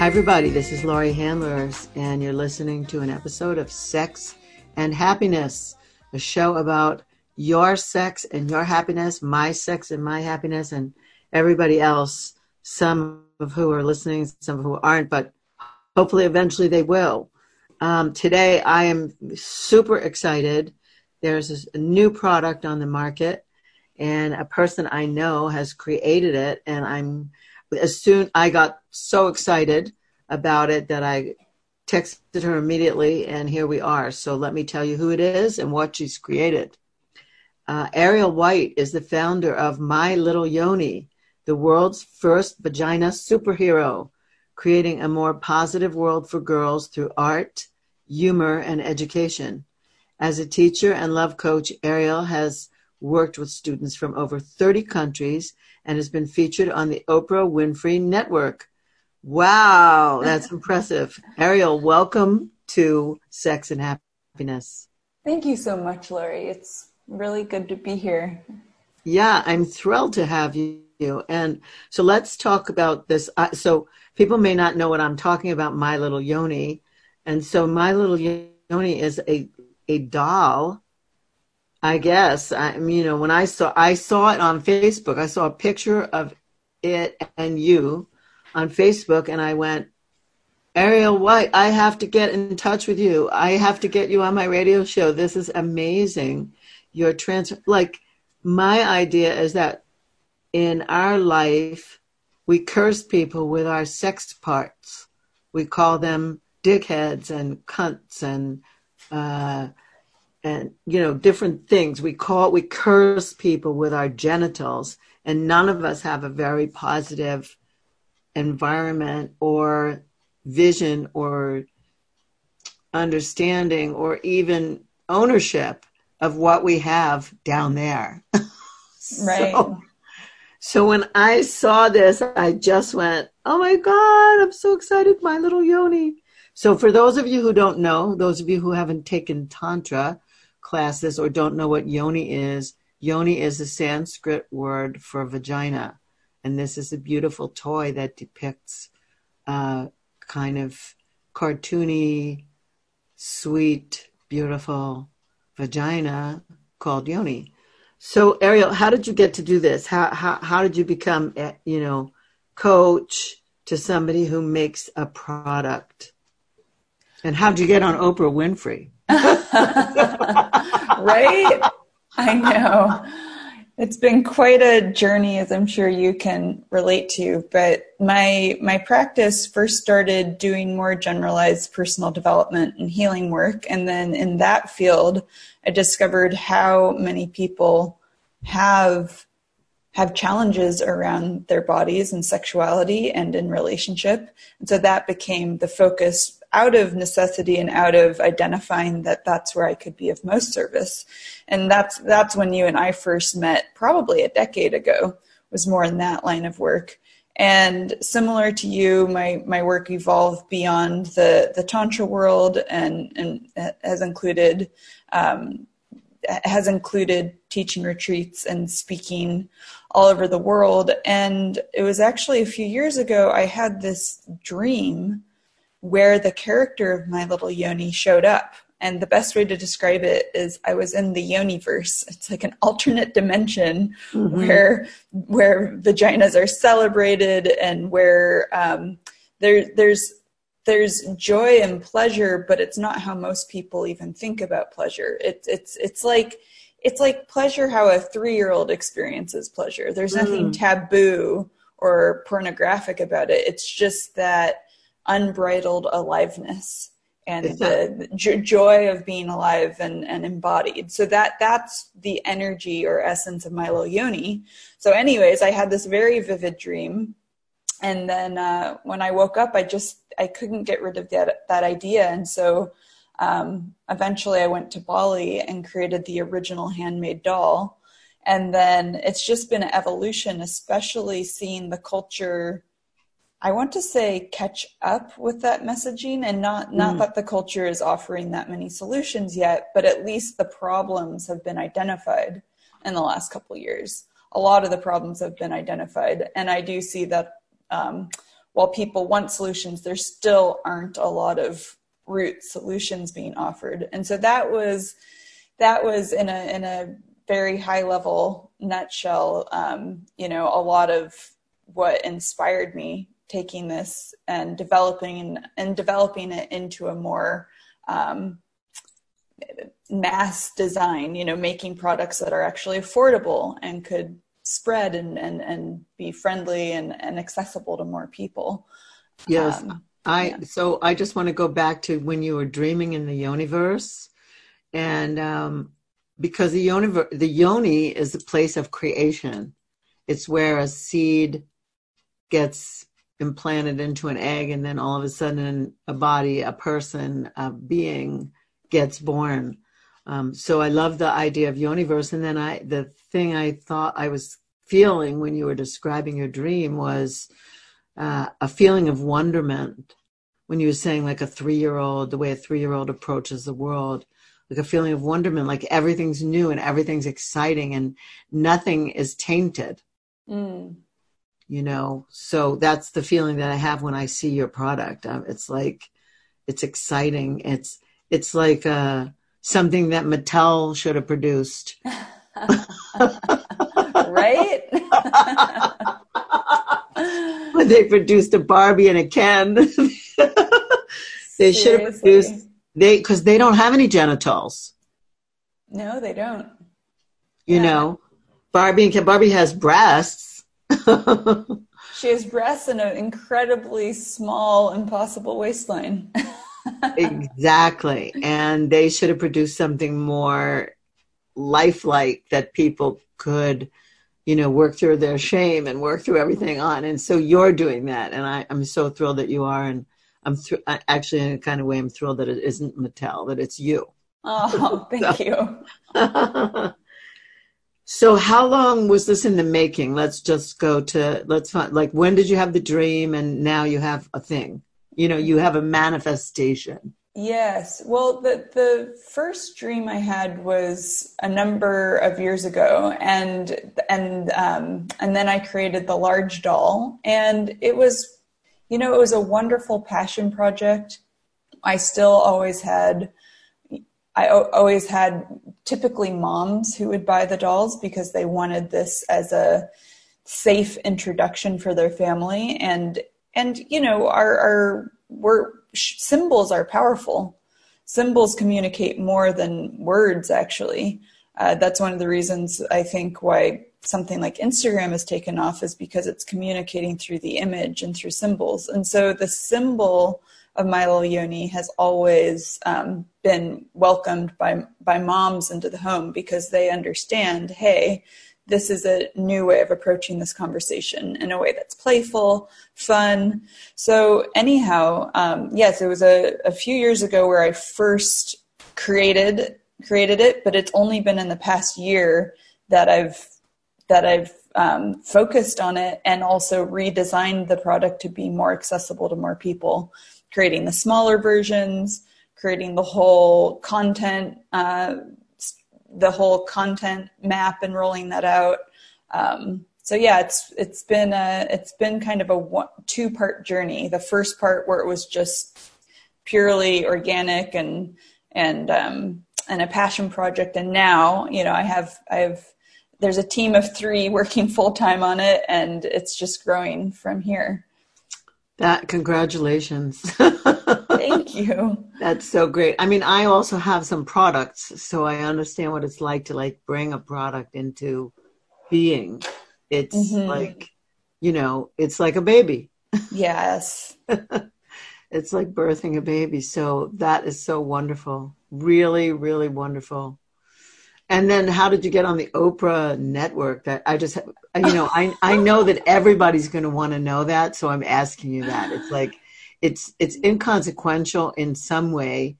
Hi, everybody. This is Laurie Handlers, and you're listening to an episode of Sex and Happiness, a show about your sex and your happiness, my sex and my happiness, and everybody else, some of who are listening, some of who aren't, but hopefully eventually they will. Um, today, I am super excited. There's a new product on the market, and a person I know has created it, and I'm as soon I got so excited about it that I texted her immediately, and here we are. So let me tell you who it is and what she's created. Uh, Ariel White is the founder of My Little Yoni, the world's first vagina superhero, creating a more positive world for girls through art, humor, and education. As a teacher and love coach, Ariel has worked with students from over 30 countries and has been featured on the Oprah Winfrey Network. Wow, that's impressive. Ariel, welcome to Sex and Happiness. Thank you so much, Laurie. It's really good to be here. Yeah, I'm thrilled to have you. And so let's talk about this. So people may not know what I'm talking about, My Little Yoni. And so My Little Yoni is a, a doll I guess. I mean, you know, when I saw I saw it on Facebook, I saw a picture of it and you on Facebook, and I went, Ariel White, I have to get in touch with you. I have to get you on my radio show. This is amazing. Your trans like my idea is that in our life we curse people with our sex parts. We call them dickheads and cunts and uh, and you know different things. We call we curse people with our genitals and none of us have a very positive environment or vision or understanding or even ownership of what we have down there. Right. so, so when i saw this i just went oh my god i'm so excited my little yoni. So for those of you who don't know those of you who haven't taken tantra classes or don't know what yoni is, yoni is a Sanskrit word for vagina. And this is a beautiful toy that depicts uh, kind of cartoony, sweet, beautiful vagina called yoni. So Ariel, how did you get to do this? How how how did you become eh, you know coach to somebody who makes a product? And how did you get on Oprah Winfrey? right? I know. It's been quite a journey, as I'm sure you can relate to. But my my practice first started doing more generalized personal development and healing work, and then in that field, I discovered how many people have have challenges around their bodies and sexuality and in relationship. And so that became the focus out of necessity and out of identifying that that's where I could be of most service. And that's, that's when you and I first met probably a decade ago was more in that line of work. And similar to you, my, my work evolved beyond the, the Tantra world and, and has included, um, has included teaching retreats and speaking all over the world. And it was actually a few years ago, I had this dream where the character of my little yoni showed up. And the best way to describe it is I was in the yoniverse. It's like an alternate dimension mm-hmm. where where vaginas are celebrated and where um, there there's there's joy and pleasure, but it's not how most people even think about pleasure. It's it's it's like it's like pleasure how a three year old experiences pleasure. There's nothing mm. taboo or pornographic about it. It's just that unbridled aliveness and the joy of being alive and, and embodied. So that that's the energy or essence of Milo Yoni. So anyways, I had this very vivid dream and then uh, when I woke up, I just I couldn't get rid of that that idea, and so um, eventually I went to Bali and created the original handmade doll. And then it's just been an evolution, especially seeing the culture. I want to say catch up with that messaging and not not mm. that the culture is offering that many solutions yet, but at least the problems have been identified in the last couple years. A lot of the problems have been identified, and I do see that um, while people want solutions, there still aren't a lot of root solutions being offered. And so that was that was in a in a very high level nutshell, um, you know, a lot of what inspired me taking this and developing and developing it into a more um, mass design, you know, making products that are actually affordable and could spread and, and, and be friendly and, and accessible to more people. Yes. Um, I yeah. so I just want to go back to when you were dreaming in the yoniverse, and um, because the yoniverse, the yoni is a place of creation. It's where a seed gets implanted into an egg, and then all of a sudden, a body, a person, a being gets born. Um, so I love the idea of yoniverse. And then I, the thing I thought I was feeling when you were describing your dream was uh, a feeling of wonderment. When you were saying like a three year old, the way a three year old approaches the world, like a feeling of wonderment, like everything's new and everything's exciting and nothing is tainted. Mm. You know, so that's the feeling that I have when I see your product. Um, it's like, it's exciting. It's, it's like, uh, something that Mattel should have produced. right? when they produced a Barbie and a Ken, they should have produced they because they don't have any genitals. No, they don't. You yeah. know, Barbie and Ken. Barbie has breasts. she has breasts and an incredibly small, impossible waistline exactly. And they should have produced something more lifelike that people could, you know, work through their shame and work through everything on. And so you're doing that. And I, am so thrilled that you are. And I'm actually, in a kind of way, I'm thrilled that it isn't Mattel, that it's you. Oh, thank so. you. So how long was this in the making? Let's just go to, let's find, like, when did you have the dream and now you have a thing? you know you have a manifestation yes well the the first dream i had was a number of years ago and and um, and then i created the large doll and it was you know it was a wonderful passion project i still always had I always had typically moms who would buy the dolls because they wanted this as a safe introduction for their family. And and you know our our we're, symbols are powerful. Symbols communicate more than words actually. Uh, that's one of the reasons i think why something like instagram has taken off is because it's communicating through the image and through symbols. And so the symbol of my little yoni has always um, been welcomed by by moms into the home because they understand hey this is a new way of approaching this conversation in a way that's playful, fun. So, anyhow, um, yes, it was a, a few years ago where I first created created it, but it's only been in the past year that I've that I've um, focused on it and also redesigned the product to be more accessible to more people, creating the smaller versions, creating the whole content uh, the whole content map and rolling that out. Um, so yeah, it's it's been a it's been kind of a one, two part journey. The first part where it was just purely organic and and um, and a passion project, and now you know I have I have there's a team of three working full time on it, and it's just growing from here. That congratulations. Thank you. That's so great. I mean, I also have some products, so I understand what it's like to like bring a product into being. It's mm-hmm. like, you know, it's like a baby. Yes. it's like birthing a baby. So that is so wonderful. Really, really wonderful. And then how did you get on the Oprah network? That I just, you know, I, I know that everybody's going to want to know that. So I'm asking you that. It's like, it's, it's inconsequential in some way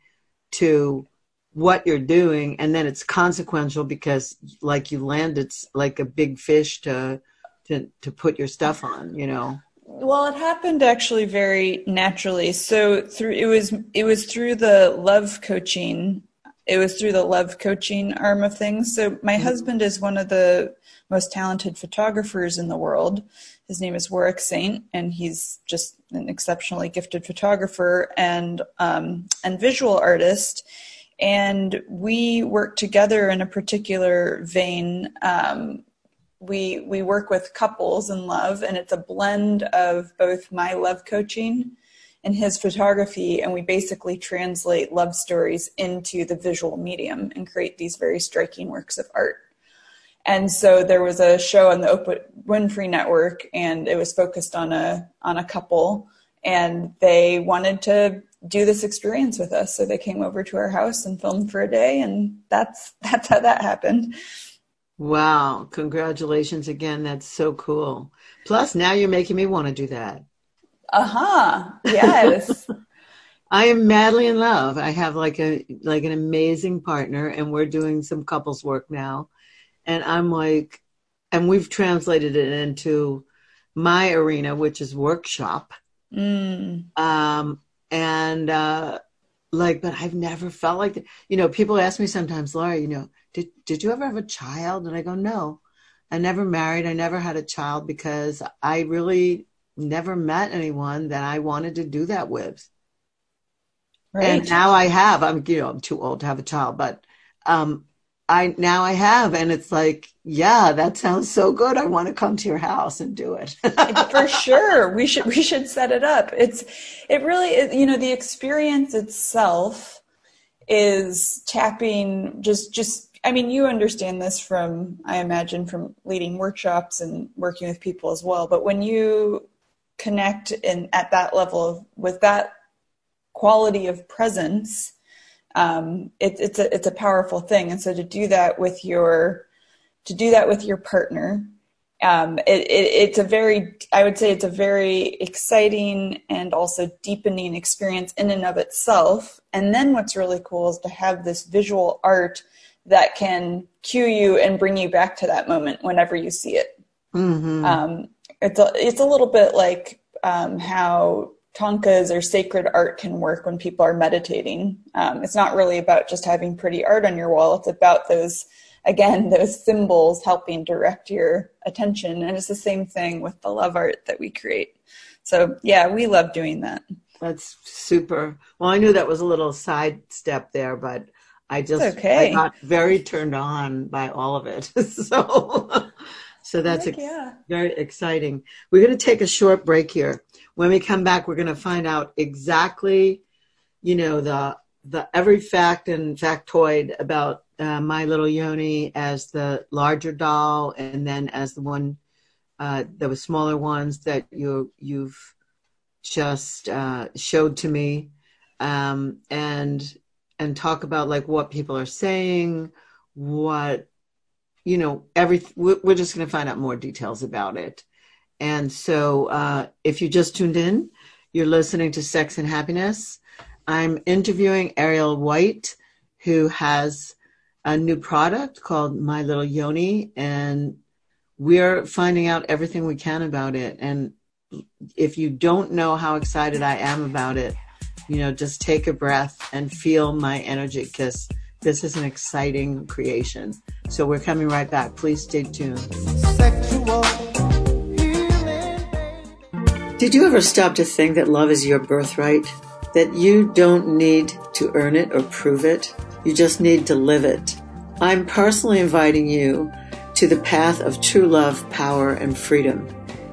to what you're doing. And then it's consequential because like you landed like a big fish to, to, to put your stuff on, you know? Well, it happened actually very naturally. So through it was it was through the love coaching. It was through the love coaching arm of things. So my mm-hmm. husband is one of the most talented photographers in the world. His name is Warwick Saint, and he's just an exceptionally gifted photographer and um, and visual artist. And we work together in a particular vein um, we we work with couples in love and it's a blend of both my love coaching and his photography and we basically translate love stories into the visual medium and create these very striking works of art and so there was a show on the Oprah Winfrey network and it was focused on a on a couple and they wanted to do this experience with us so they came over to our house and filmed for a day and that's that's how that happened Wow. Congratulations again. That's so cool. Plus, now you're making me want to do that. Uh huh. Yes. I am madly in love. I have like a like an amazing partner and we're doing some couples work now. And I'm like and we've translated it into my arena, which is workshop. Mm. Um and uh like but I've never felt like that. You know, people ask me sometimes, Laura, you know, did, did you ever have a child? And I go, no, I never married. I never had a child because I really never met anyone that I wanted to do that with. Right. And now I have, I'm, you know, I'm too old to have a child, but, um, I, now I have, and it's like, yeah, that sounds so good. I want to come to your house and do it. For sure. We should, we should set it up. It's, it really, is, you know, the experience itself is tapping just, just I mean, you understand this from, I imagine, from leading workshops and working with people as well. But when you connect in at that level of, with that quality of presence, um, it, it's a it's a powerful thing. And so to do that with your to do that with your partner, um, it, it, it's a very I would say it's a very exciting and also deepening experience in and of itself. And then what's really cool is to have this visual art that can cue you and bring you back to that moment whenever you see it. Mm-hmm. Um, it's a, it's a little bit like um, how thangkas or sacred art can work when people are meditating. Um, it's not really about just having pretty art on your wall. It's about those, again, those symbols helping direct your attention. And it's the same thing with the love art that we create. So yeah, we love doing that. That's super. Well, I knew that was a little side step there, but I just okay. I got very turned on by all of it. so so that's Heck, yeah. very exciting. We're going to take a short break here. When we come back, we're going to find out exactly, you know, the the every fact and factoid about uh, my little Yoni as the larger doll, and then as the one, uh, the smaller ones that you you've just uh, showed to me, um, and and talk about like what people are saying, what, you know, every, we're just going to find out more details about it. And so, uh, if you just tuned in, you're listening to Sex and Happiness. I'm interviewing Ariel White, who has a new product called My Little Yoni, and we're finding out everything we can about it. And if you don't know how excited I am about it, you know, just take a breath and feel my energy because this is an exciting creation. So we're coming right back. Please stay tuned. Did you ever stop to think that love is your birthright? That you don't need to earn it or prove it? You just need to live it. I'm personally inviting you to the path of true love, power, and freedom.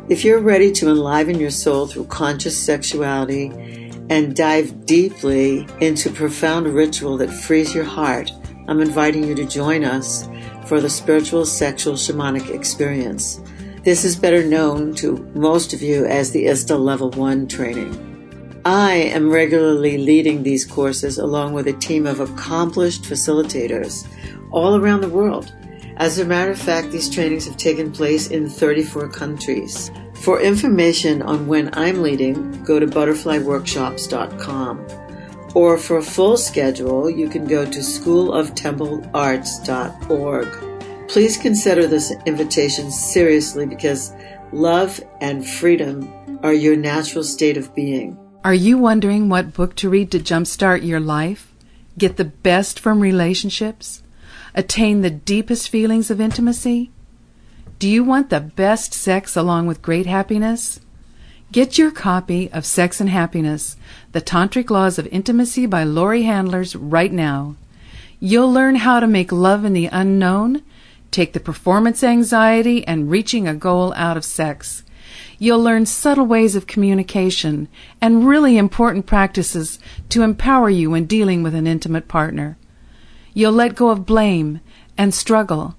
If you're ready to enliven your soul through conscious sexuality, and dive deeply into profound ritual that frees your heart, I'm inviting you to join us for the spiritual sexual shamanic experience. This is better known to most of you as the ISTA Level 1 training. I am regularly leading these courses along with a team of accomplished facilitators all around the world. As a matter of fact, these trainings have taken place in 34 countries. For information on when I'm leading, go to butterflyworkshops.com. Or for a full schedule, you can go to schooloftemplearts.org. Please consider this invitation seriously because love and freedom are your natural state of being. Are you wondering what book to read to jumpstart your life? Get the best from relationships? Attain the deepest feelings of intimacy? Do you want the best sex along with great happiness? Get your copy of Sex and Happiness, The Tantric Laws of Intimacy by Laurie Handlers right now. You'll learn how to make love in the unknown, take the performance anxiety and reaching a goal out of sex You'll learn subtle ways of communication and really important practices to empower you when dealing with an intimate partner. You'll let go of blame and struggle.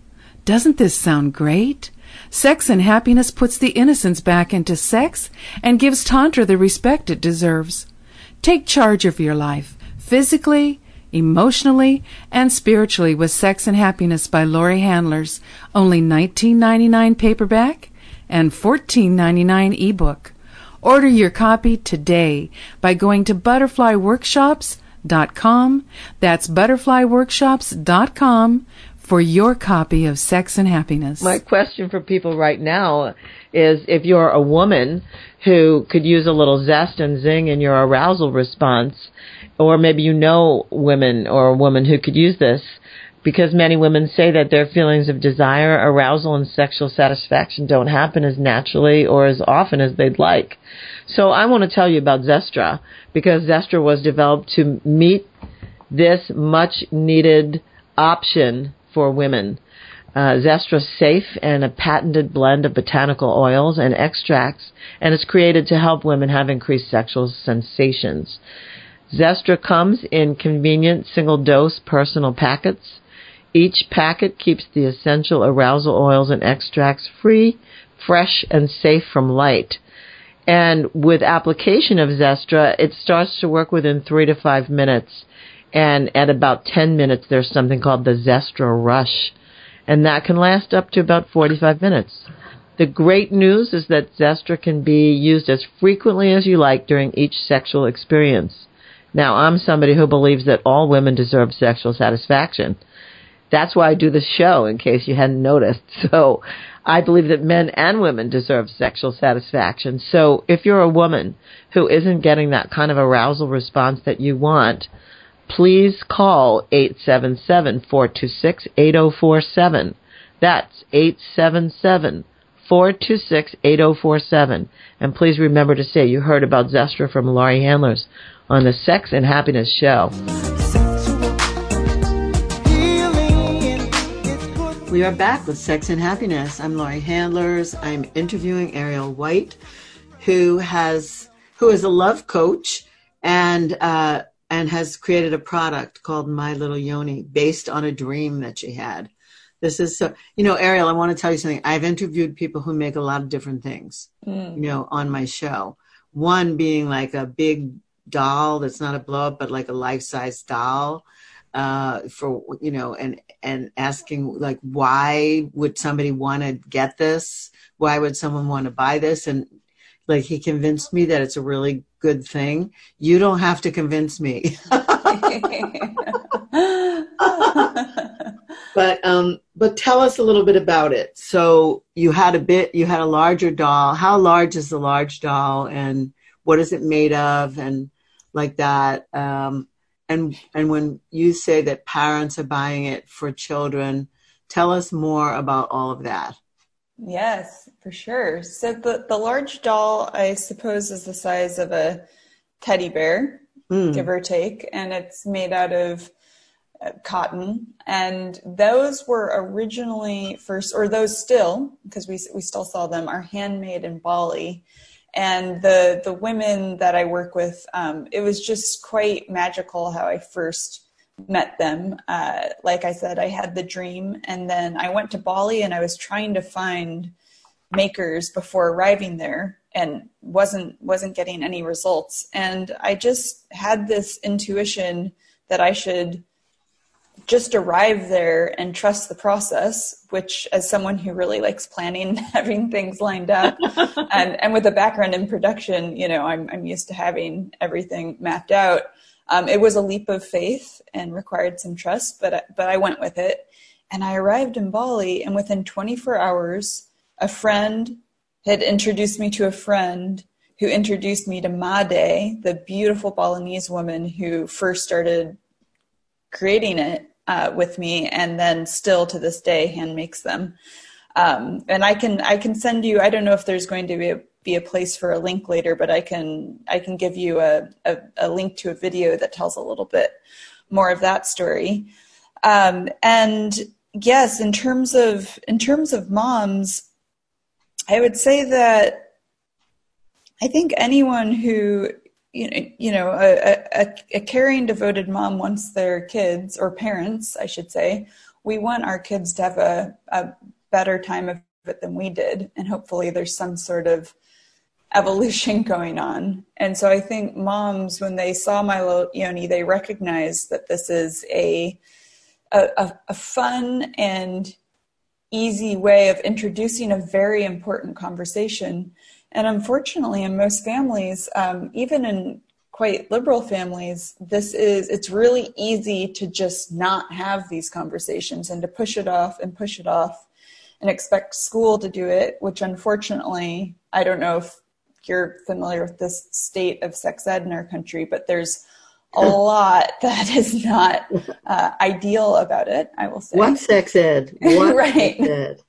Doesn't this sound great? Sex and happiness puts the innocence back into sex and gives Tantra the respect it deserves. Take charge of your life, physically, emotionally, and spiritually with Sex and Happiness by Laurie Handlers, only $19.99 paperback and $14.99 ebook. Order your copy today by going to butterflyworkshops.com. That's butterflyworkshops.com for your copy of Sex and Happiness. My question for people right now is if you're a woman who could use a little zest and zing in your arousal response, or maybe you know women or a woman who could use this, because many women say that their feelings of desire, arousal, and sexual satisfaction don't happen as naturally or as often as they'd like. So I want to tell you about Zestra because Zestra was developed to meet this much needed option for women. Uh, Zestra's safe and a patented blend of botanical oils and extracts, and it's created to help women have increased sexual sensations. Zestra comes in convenient single dose personal packets each packet keeps the essential arousal oils and extracts free, fresh, and safe from light. And with application of Zestra, it starts to work within three to five minutes. And at about 10 minutes, there's something called the Zestra Rush. And that can last up to about 45 minutes. The great news is that Zestra can be used as frequently as you like during each sexual experience. Now, I'm somebody who believes that all women deserve sexual satisfaction. That's why I do this show, in case you hadn't noticed. So I believe that men and women deserve sexual satisfaction. So if you're a woman who isn't getting that kind of arousal response that you want, please call 877-426-8047. That's 877 426 8047. And please remember to say you heard about Zestra from Laurie Handlers on the Sex and Happiness Show. We are back with Sex and Happiness. I'm Laurie Handlers. I'm interviewing Ariel White, who has who is a love coach and uh, and has created a product called My Little Yoni based on a dream that she had. This is so you know, Ariel. I want to tell you something. I've interviewed people who make a lot of different things, mm. you know, on my show. One being like a big doll that's not a blow up, but like a life size doll uh, for you know, and and asking like, why would somebody want to get this? Why would someone want to buy this? And like he convinced me that it's a really good thing. You don't have to convince me. but um, but tell us a little bit about it. So you had a bit, you had a larger doll. How large is the large doll, and what is it made of, and like that. Um, and and when you say that parents are buying it for children tell us more about all of that yes for sure so the, the large doll i suppose is the size of a teddy bear mm. give or take and it's made out of uh, cotton and those were originally first or those still because we, we still saw them are handmade in bali and the the women that I work with, um, it was just quite magical how I first met them. Uh, like I said, I had the dream, and then I went to Bali, and I was trying to find makers before arriving there, and wasn't wasn't getting any results. And I just had this intuition that I should just arrive there and trust the process, which as someone who really likes planning having things lined up and, and with a background in production, you know, I'm, I'm used to having everything mapped out. Um, it was a leap of faith and required some trust, but, but I went with it. And I arrived in Bali and within 24 hours, a friend had introduced me to a friend who introduced me to Made, the beautiful Balinese woman who first started creating it uh, with me, and then still to this day hand makes them. Um, and I can I can send you. I don't know if there's going to be a be a place for a link later, but I can I can give you a, a, a link to a video that tells a little bit more of that story. Um, and yes, in terms of in terms of moms, I would say that I think anyone who you know, you know, a, a, a caring, devoted mom wants their kids or parents, I should say, we want our kids to have a, a better time of it than we did, and hopefully there's some sort of evolution going on. And so I think moms, when they saw my little yoni, they recognized that this is a, a, a fun and easy way of introducing a very important conversation. And unfortunately, in most families, um, even in quite liberal families, this is, it's really easy to just not have these conversations and to push it off and push it off and expect school to do it, which unfortunately, I don't know if you're familiar with this state of sex ed in our country, but there's a lot that is not uh, ideal about it, I will say. What sex ed? What right. Sex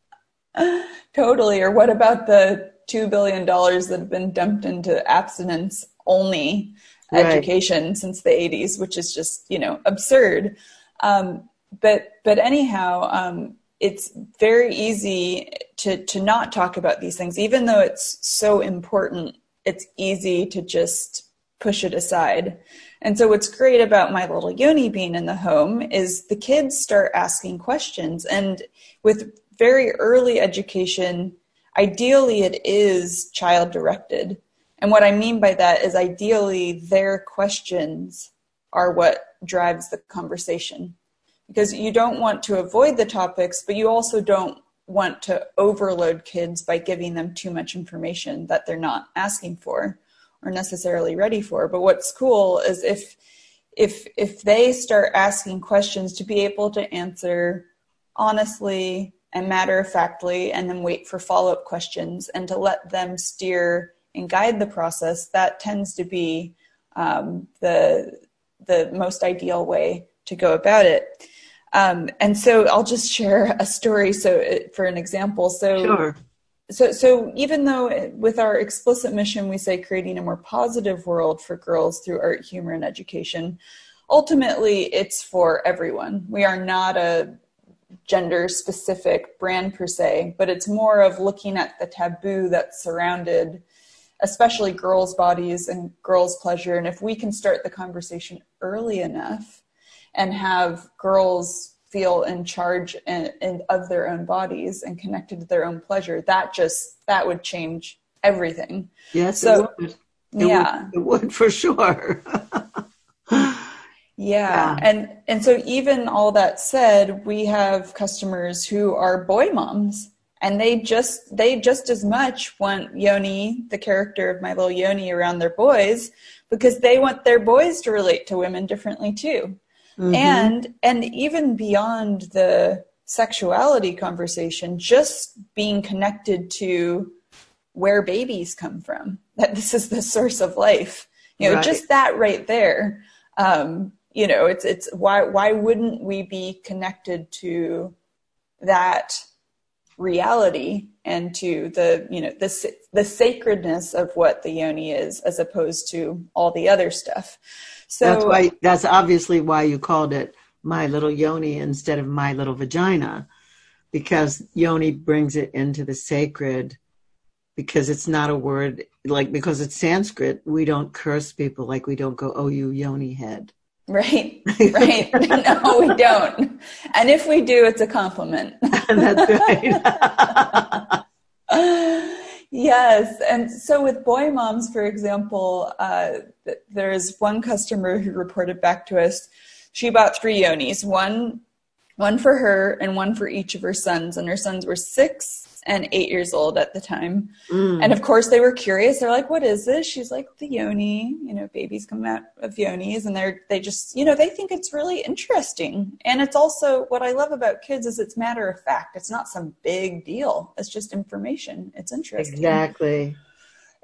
ed? totally. Or what about the two billion dollars that have been dumped into abstinence only right. education since the 80s, which is just you know absurd. Um, but but anyhow, um, it's very easy to to not talk about these things, even though it's so important. It's easy to just push it aside. And so what's great about my little yoni being in the home is the kids start asking questions and with very early education ideally it is child directed. And what I mean by that is ideally their questions are what drives the conversation. Because you don't want to avoid the topics, but you also don't want to overload kids by giving them too much information that they're not asking for or necessarily ready for. But what's cool is if if if they start asking questions to be able to answer honestly and matter of factly and then wait for follow up questions and to let them steer and guide the process, that tends to be um, the, the most ideal way to go about it. Um, and so I'll just share a story. So, uh, for an example, so sure. So so even though with our explicit mission we say creating a more positive world for girls through art, humor, and education, ultimately it's for everyone. We are not a gender specific brand per se, but it's more of looking at the taboo that's surrounded especially girls' bodies and girls' pleasure. And if we can start the conversation early enough and have girls feel in charge and, and of their own bodies and connected to their own pleasure, that just that would change everything. Yes, so, it would. It yeah, would, it would for sure. Yeah. yeah. And and so even all that said, we have customers who are boy moms and they just they just as much want Yoni, the character of my little Yoni around their boys because they want their boys to relate to women differently too. Mm-hmm. And and even beyond the sexuality conversation, just being connected to where babies come from, that this is the source of life. You know, right. just that right there. Um, you know it's it's why why wouldn't we be connected to that reality and to the you know the the sacredness of what the yoni is as opposed to all the other stuff so that's why that's obviously why you called it my little yoni instead of my little vagina because yoni brings it into the sacred because it's not a word like because it's sanskrit we don't curse people like we don't go oh you yoni head Right, right. no, we don't. And if we do, it's a compliment. That's right. Yes, and so with boy moms, for example, uh, there's one customer who reported back to us. She bought three yonis, one one for her and one for each of her sons, and her sons were six, and eight years old at the time. Mm. And of course, they were curious. They're like, "What is this?" She's like, "The yoni. You know, babies come out of yonis, and they're they just you know they think it's really interesting. And it's also what I love about kids is it's matter of fact. It's not some big deal. It's just information. It's interesting. Exactly.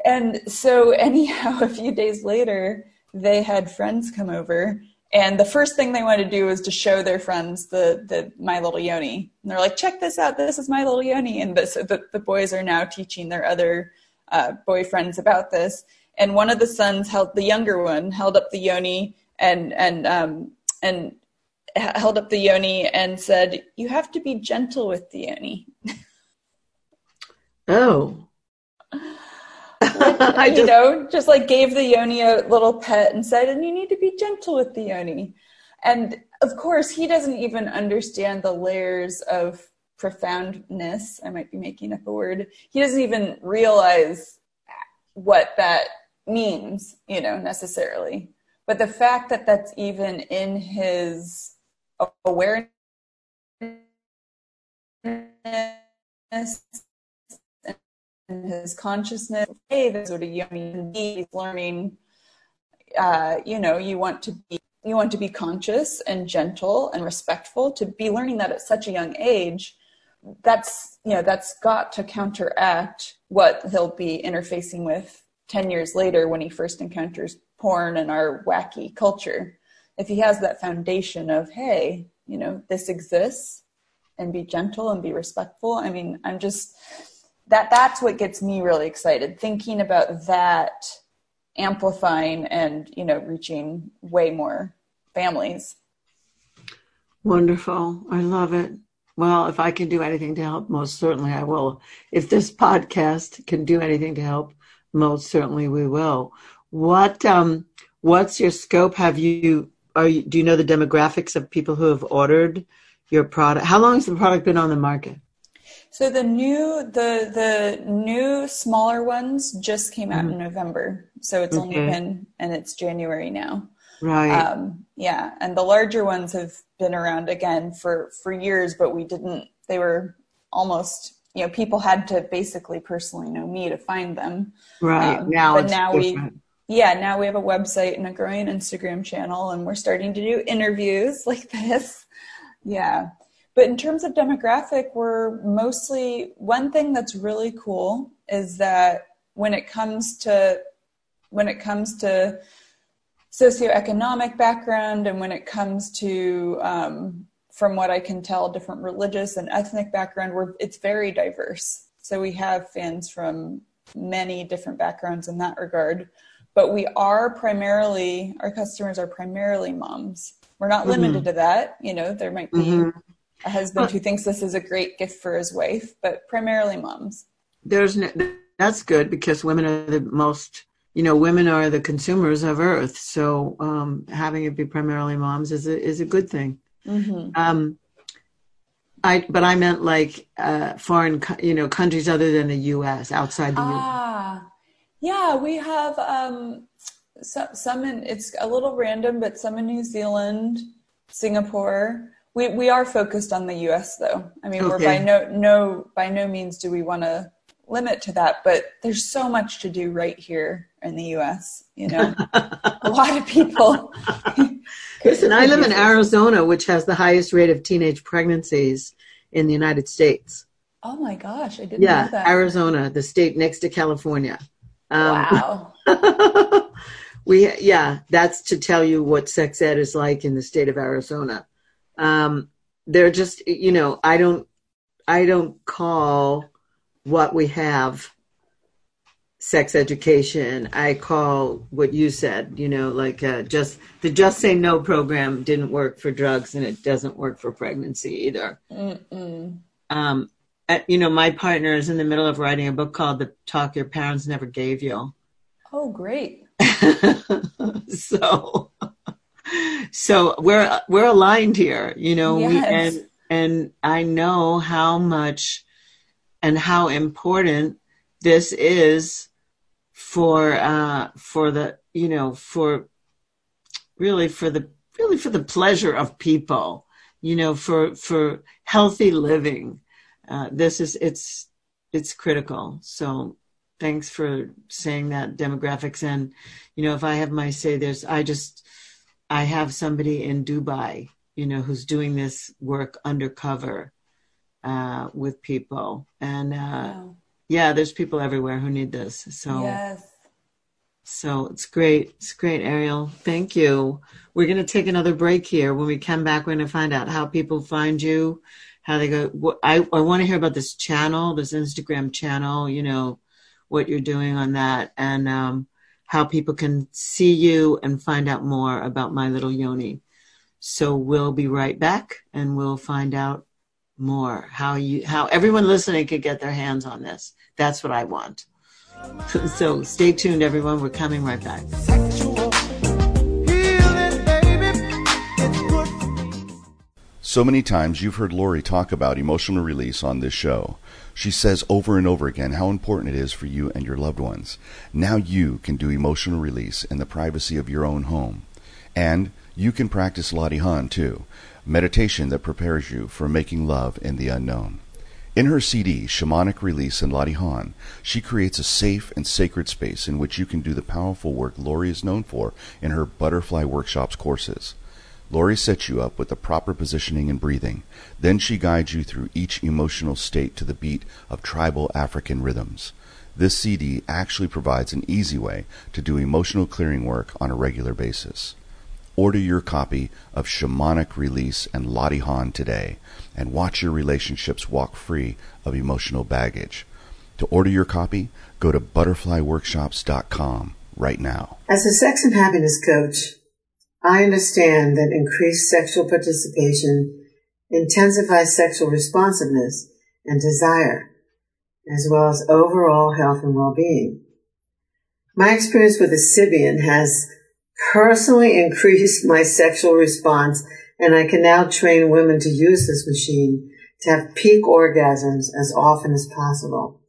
And so, anyhow, a few days later, they had friends come over and the first thing they wanted to do was to show their friends the the My Little Yoni. And they're like, check this out, this is My Little Yoni. And the, the boys are now teaching their other uh, boyfriends about this. And one of the sons held, the younger one, held up the Yoni and, and, um, and held up the Yoni and said, you have to be gentle with the Yoni. Oh. I you just, know, just like gave the yoni a little pet and said, and you need to be gentle with the yoni. And of course, he doesn't even understand the layers of profoundness. I might be making up a word. He doesn't even realize what that means, you know, necessarily. But the fact that that's even in his awareness his consciousness. Hey, this is what a young he's learning. Uh, you know, you want to be you want to be conscious and gentle and respectful. To be learning that at such a young age, that's you know that's got to counteract what he'll be interfacing with ten years later when he first encounters porn and our wacky culture. If he has that foundation of hey, you know, this exists and be gentle and be respectful. I mean, I'm just that that's what gets me really excited thinking about that amplifying and you know reaching way more families. Wonderful. I love it. Well if i can do anything to help most certainly i will. If this podcast can do anything to help most certainly we will. What um what's your scope? Have you are you do you know the demographics of people who have ordered your product? How long has the product been on the market so the new the the new smaller ones just came out mm-hmm. in November. So it's okay. only been and it's January now. Right. Um, yeah, and the larger ones have been around again for for years, but we didn't. They were almost you know people had to basically personally know me to find them. Right. Um, now, but now different. we yeah now we have a website and a growing Instagram channel, and we're starting to do interviews like this. Yeah. But in terms of demographic, we're mostly one thing that's really cool is that when it comes to when it comes to socioeconomic background and when it comes to um, from what I can tell, different religious and ethnic background, we're, it's very diverse. So we have fans from many different backgrounds in that regard. But we are primarily, our customers are primarily moms. We're not mm-hmm. limited to that. You know, there might be mm-hmm a husband who thinks this is a great gift for his wife, but primarily moms. There's no, that's good because women are the most, you know, women are the consumers of Earth. So um, having it be primarily moms is a is a good thing. Mm-hmm. Um, I but I meant like uh, foreign, you know, countries other than the U.S. outside the ah, U.S. Ah, yeah, we have um, some some in it's a little random, but some in New Zealand, Singapore. We we are focused on the U.S. though. I mean, okay. we're by no no by no means do we want to limit to that, but there's so much to do right here in the U.S. You know, a lot of people. Listen, I live in Arizona, which has the highest rate of teenage pregnancies in the United States. Oh my gosh, I didn't yeah, know that. Arizona, the state next to California. Um, wow. we yeah, that's to tell you what sex ed is like in the state of Arizona um, they're just you know i don't i don't call what we have sex education. I call what you said you know like uh, just the just say no program didn't work for drugs and it doesn't work for pregnancy either. Um, you know my partner is in the middle of writing a book called the talk your parents never gave you. Oh great. So so we're we're aligned here, you know. Yes. We, and and I know how much and how important this is for uh, for the you know for really for the really for the pleasure of people, you know, for for healthy living. Uh, this is it's it's critical. So thanks for saying that demographics and you know if I have my say there's I just I have somebody in Dubai, you know, who's doing this work undercover uh, with people and uh, wow. yeah, there's people everywhere who need this. So yes. So it's great. It's great, Ariel. Thank you. We're going to take another break here. When we come back, we're going to find out how people find you, how they go. I, I want to hear about this channel, this Instagram channel, you know, what you're doing on that and um, how people can see you and find out more about My Little Yoni. So we'll be right back and we'll find out more how you, how everyone listening could get their hands on this. That's what I want. So stay tuned, everyone. We're coming right back. So many times you've heard Laurie talk about emotional release on this show. She says over and over again how important it is for you and your loved ones. Now you can do emotional release in the privacy of your own home. And you can practice Ladi Han too, meditation that prepares you for making love in the unknown. In her CD, Shamanic Release and Ladi Han, she creates a safe and sacred space in which you can do the powerful work Laurie is known for in her Butterfly Workshops courses. Laurie sets you up with the proper positioning and breathing. Then she guides you through each emotional state to the beat of tribal African rhythms. This CD actually provides an easy way to do emotional clearing work on a regular basis. Order your copy of Shamanic Release and Ladi Han today and watch your relationships walk free of emotional baggage. To order your copy, go to butterflyworkshops.com right now. As a sex and happiness coach, I understand that increased sexual participation intensifies sexual responsiveness and desire, as well as overall health and well-being. My experience with the Sybian has personally increased my sexual response and I can now train women to use this machine to have peak orgasms as often as possible.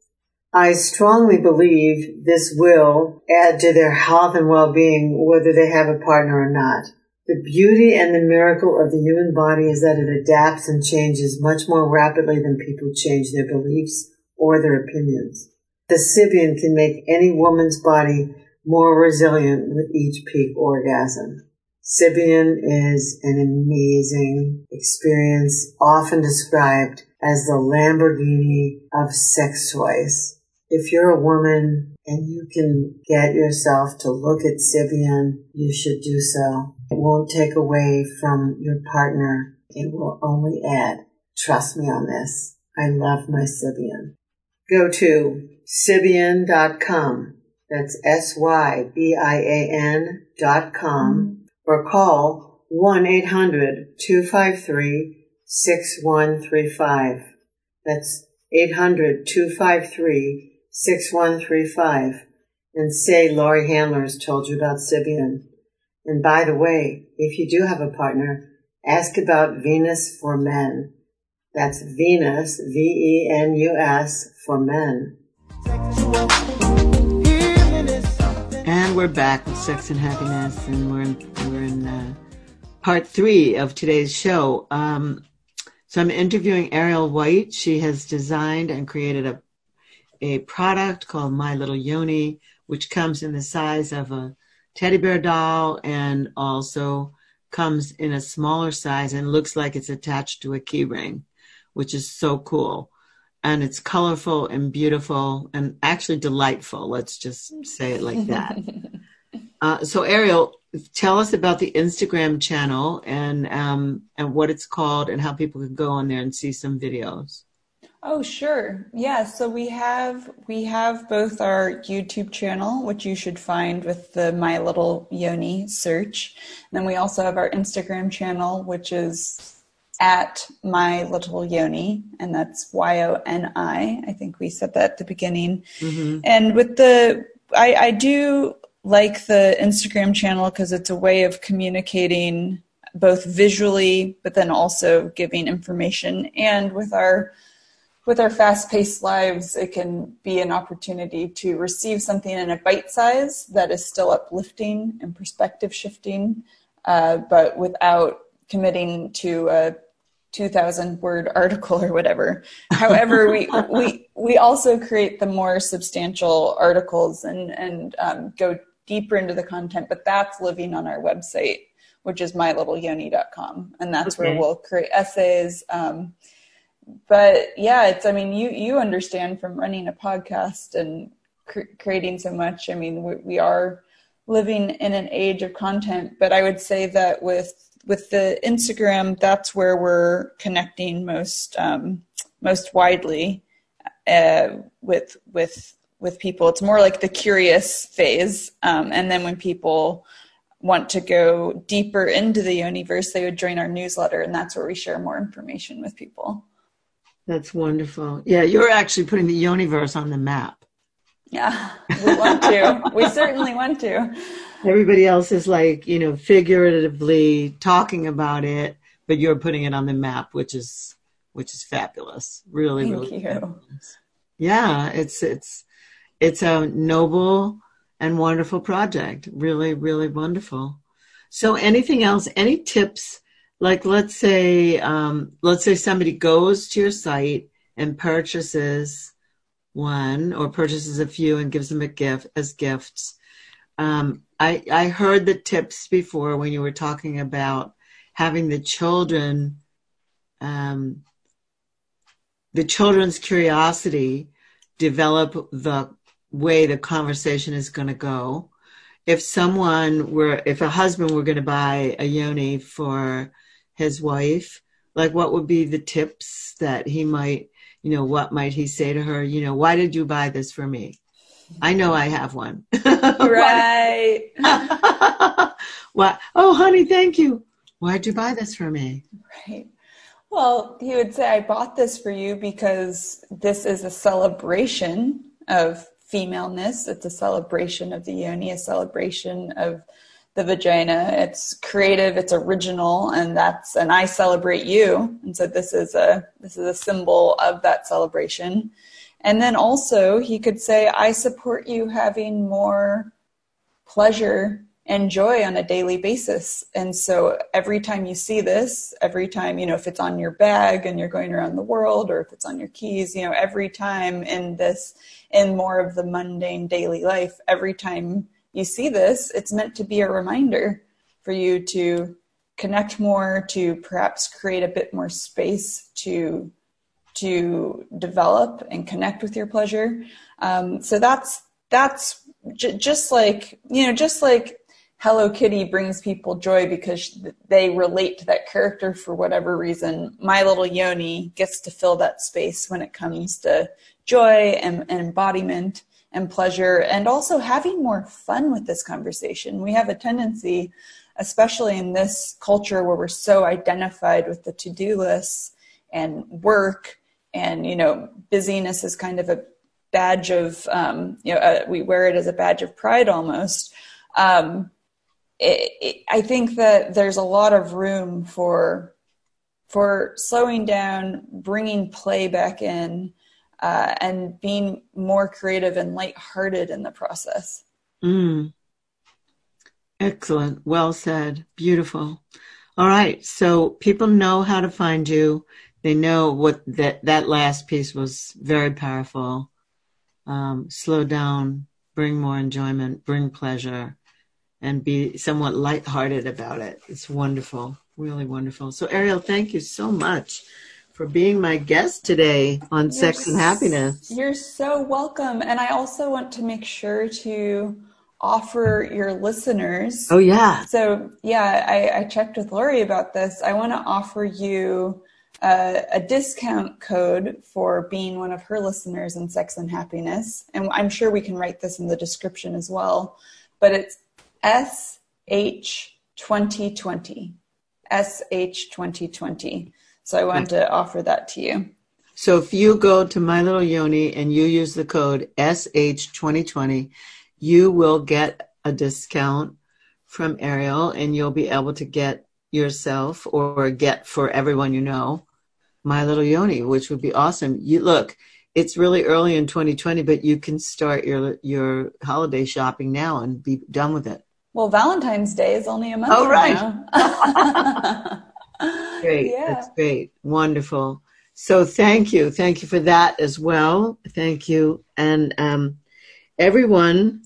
I strongly believe this will add to their health and well-being whether they have a partner or not. The beauty and the miracle of the human body is that it adapts and changes much more rapidly than people change their beliefs or their opinions. The Sybian can make any woman's body more resilient with each peak orgasm. Sybian is an amazing experience, often described as the Lamborghini of sex toys. If you're a woman and you can get yourself to look at Sybian, you should do so. It won't take away from your partner. It will only add. Trust me on this. I love my Sybian. Go to Sybian.com. that's S-Y-B-I-A-N dot com or call 1-800-253-6135. That's 800-253-6135 and say Laurie Handlers told you about Sybian. And by the way, if you do have a partner, ask about Venus for Men. That's Venus, V-E-N-U-S for men. And we're back with Sex and Happiness, and we're in, we're in uh, part three of today's show. Um, so I'm interviewing Ariel White. She has designed and created a a product called My Little Yoni, which comes in the size of a teddy bear doll and also comes in a smaller size and looks like it's attached to a key ring, which is so cool and it's colorful and beautiful and actually delightful. Let's just say it like that. uh, so, Ariel, tell us about the Instagram channel and um, and what it's called and how people can go on there and see some videos. Oh, sure. Yeah, so we have we have both our YouTube channel, which you should find with the My Little Yoni search. And then we also have our Instagram channel, which is at my little yoni and that's y-o-n-i i think we said that at the beginning mm-hmm. and with the I, I do like the instagram channel because it's a way of communicating both visually but then also giving information and with our with our fast paced lives, it can be an opportunity to receive something in a bite size that is still uplifting and perspective shifting, uh, but without committing to a 2000 word article or whatever. However, we, we, we also create the more substantial articles and, and um, go deeper into the content, but that's living on our website, which is mylittleyoni.com. And that's okay. where we'll create essays. Um, but yeah, it's, I mean, you, you understand from running a podcast and cr- creating so much. I mean, we, we are living in an age of content, but I would say that with with the Instagram, that's where we're connecting most um, most widely uh, with with with people. It's more like the curious phase, um, and then when people want to go deeper into the yoniverse, they would join our newsletter, and that's where we share more information with people. That's wonderful. Yeah, you're actually putting the yoniverse on the map. Yeah, we want to. we certainly want to. Everybody else is like, you know, figuratively talking about it, but you're putting it on the map, which is which is fabulous. Really, Thank really you. Fabulous. Yeah, it's it's it's a noble and wonderful project. Really, really wonderful. So anything else, any tips like let's say um, let's say somebody goes to your site and purchases one or purchases a few and gives them a gift as gifts um, I, I heard the tips before when you were talking about having the children, um, the children's curiosity develop the way the conversation is going to go. If someone were, if a husband were going to buy a yoni for his wife, like what would be the tips that he might, you know, what might he say to her? You know, why did you buy this for me? I know I have one. right. what? Oh, honey, thank you. Why'd you buy this for me? Right. Well, he would say, I bought this for you because this is a celebration of femaleness. It's a celebration of the yoni, a celebration of the vagina. It's creative, it's original, and that's and I celebrate you. And so this is a this is a symbol of that celebration. And then also, he could say, I support you having more pleasure and joy on a daily basis. And so every time you see this, every time, you know, if it's on your bag and you're going around the world or if it's on your keys, you know, every time in this, in more of the mundane daily life, every time you see this, it's meant to be a reminder for you to connect more, to perhaps create a bit more space to to develop and connect with your pleasure. Um, so that's that's j- just like you know, just like Hello Kitty brings people joy because they relate to that character for whatever reason. My little Yoni gets to fill that space when it comes to joy and, and embodiment and pleasure, and also having more fun with this conversation. We have a tendency, especially in this culture where we're so identified with the to do lists and work and you know busyness is kind of a badge of um, you know uh, we wear it as a badge of pride almost um, it, it, i think that there's a lot of room for for slowing down bringing play back in uh, and being more creative and lighthearted in the process mm. excellent well said beautiful all right so people know how to find you they know what that that last piece was very powerful. Um, slow down, bring more enjoyment, bring pleasure, and be somewhat lighthearted about it. It's wonderful, really wonderful. So, Ariel, thank you so much for being my guest today on you're Sex and Happiness. You're so welcome. And I also want to make sure to offer your listeners. Oh, yeah. So, yeah, I, I checked with Laurie about this. I want to offer you uh, a discount code for being one of her listeners in Sex and Happiness. And I'm sure we can write this in the description as well. But it's SH2020. SH2020. So I wanted to offer that to you. So if you go to My Little Yoni and you use the code SH2020, you will get a discount from Ariel and you'll be able to get yourself or get for everyone you know My Little Yoni, which would be awesome. You look, it's really early in 2020, but you can start your your holiday shopping now and be done with it. Well, Valentine's Day is only a month. Oh, right. great. Yeah. That's great. Wonderful. So thank you. Thank you for that as well. Thank you. And um, everyone,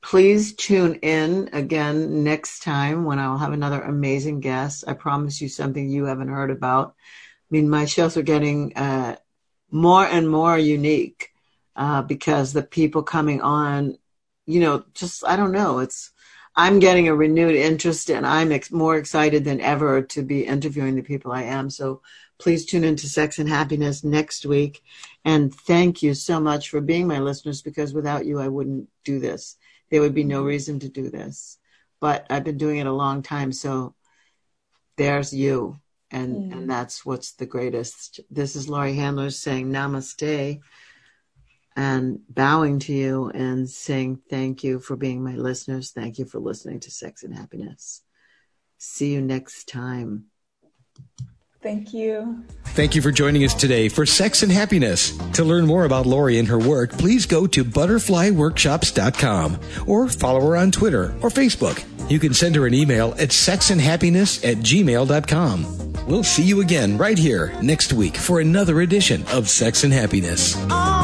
please tune in again next time when I'll have another amazing guest. I promise you something you haven't heard about. I mean, my shows are getting uh, more and more unique uh, because the people coming on, you know, just, I don't know, it's, I'm getting a renewed interest and I'm ex- more excited than ever to be interviewing the people I am. So please tune into Sex and Happiness next week. And thank you so much for being my listeners because without you, I wouldn't do this. There would be no mm-hmm. reason to do this. But I've been doing it a long time. So there's you. And, and mm-hmm. that's what's the greatest. This is Laurie Handler saying namaste and bowing to you and saying thank you for being my listeners. Thank you for listening to Sex and Happiness. See you next time. Thank you. Thank you for joining us today for Sex and Happiness. To learn more about Laurie and her work, please go to butterflyworkshops.com or follow her on Twitter or Facebook. You can send her an email at sexandhappiness at gmail.com. We'll see you again right here next week for another edition of Sex and Happiness. All that I can